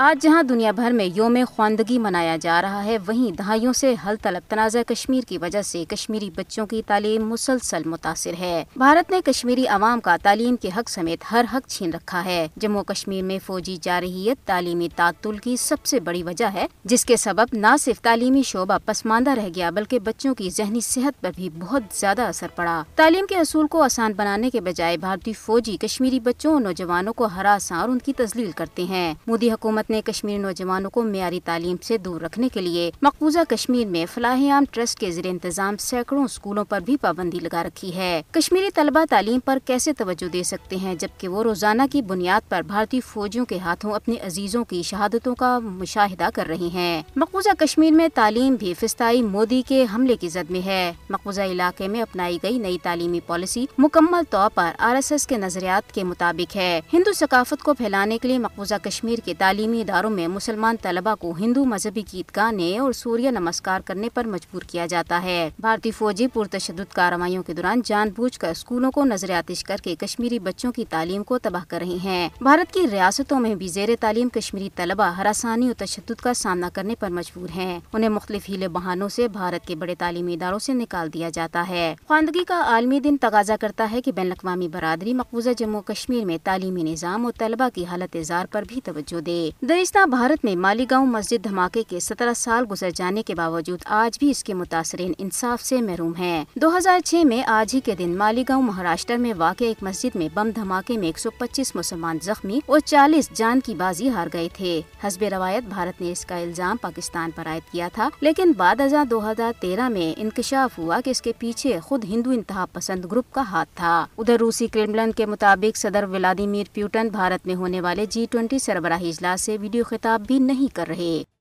آج جہاں دنیا بھر میں یوم خواندگی منایا جا رہا ہے، وہیں دہائیوں سے حل طلب تنازع کشمیر کی وجہ سے کشمیری بچوں کی تعلیم مسلسل متاثر ہے۔ بھارت نے کشمیری عوام کا تعلیم کے حق سمیت ہر حق چھین رکھا ہے۔ جموں کشمیر میں فوجی جارحیت تعلیمی تعطل کی سب سے بڑی وجہ ہے، جس کے سبب نہ صرف تعلیمی شعبہ پسماندہ رہ گیا، بلکہ بچوں کی ذہنی صحت پر بھی بہت زیادہ اثر پڑا۔ تعلیم کے اصول کو آسان بنانے کے بجائے بھارتی فوجی کشمیری بچوں اور نوجوانوں کو ہراساں اور ان کی تزلیل کرتے ہیں۔ مودی حکومت نے کشمیر نوجوانوں کو معیاری تعلیم سے دور رکھنے کے لیے مقبوضہ کشمیر میں فلاح عام ٹرسٹ کے زیر انتظام سینکڑوں اسکولوں پر بھی پابندی لگا رکھی ہے۔ کشمیری طلبہ تعلیم پر کیسے توجہ دے سکتے ہیں جبکہ وہ روزانہ کی بنیاد پر بھارتی فوجیوں کے ہاتھوں اپنے عزیزوں کی شہادتوں کا مشاہدہ کر رہی ہیں۔ مقبوضہ کشمیر میں تعلیم بھی فستائی مودی کے حملے کی زد میں ہے۔ مقبوضہ علاقے میں اپنائی گئی نئی تعلیمی پالیسی مکمل طور پر آر ایس ایس کے نظریات کے مطابق ہے۔ ہندو ثقافت کو پھیلانے کے لیے مقبوضہ کشمیر کے تعلیمی اداروں میں مسلمان طلبہ کو ہندو مذہبی گیت گانے اور سوریہ نمسکار کرنے پر مجبور کیا جاتا ہے۔ بھارتی فوجی پرتشدد کارروائیوں کے دوران جان بوجھ کر اسکولوں کو نظر آتش کر کے کشمیری بچوں کی تعلیم کو تباہ کر رہے ہیں۔ بھارت کی ریاستوں میں بھی زیر تعلیم کشمیری طلبہ ہراسانی اور تشدد کا سامنا کرنے پر مجبور ہیں۔ انہیں مختلف ہیلے بہانوں سے بھارت کے بڑے تعلیمی اداروں سے نکال دیا جاتا ہے۔ خواندگی کا عالمی دن تقاضا کرتا ہے کہ بین الاقوامی برادری مقبوضہ جموں کشمیر میں تعلیمی نظام اور طلبہ کی حالت اظہار پر بھی توجہ دے۔ درستہ بھارت میں مالیگاؤں مسجد دھماکے کے سترہ سال گزر جانے کے باوجود آج بھی اس کے متاثرین انصاف سے محروم ہیں۔ دو ہزار چھ میں آج ہی کے دن مالیگاؤں مہاراشٹر میں واقع ایک مسجد میں بم دھماکے میں ایک سو پچیس مسلمان زخمی اور چالیس جان کی بازی ہار گئے تھے۔ حسب روایت بھارت نے اس کا الزام پاکستان پر عائد کیا تھا، لیکن بعد ازاں دو ہزار تیرہ میں انکشاف ہوا کہ اس کے پیچھے خود ہندو انتہا پسند گروپ کا ہاتھ تھا۔ ادھر روسی کرملن کے مطابق صدر ولادیمیر پیوٹن بھارت میں ہونے والے جی ٹوینٹی سربراہی اجلاس سے ویڈیو خطاب بھی نہیں کر رہے۔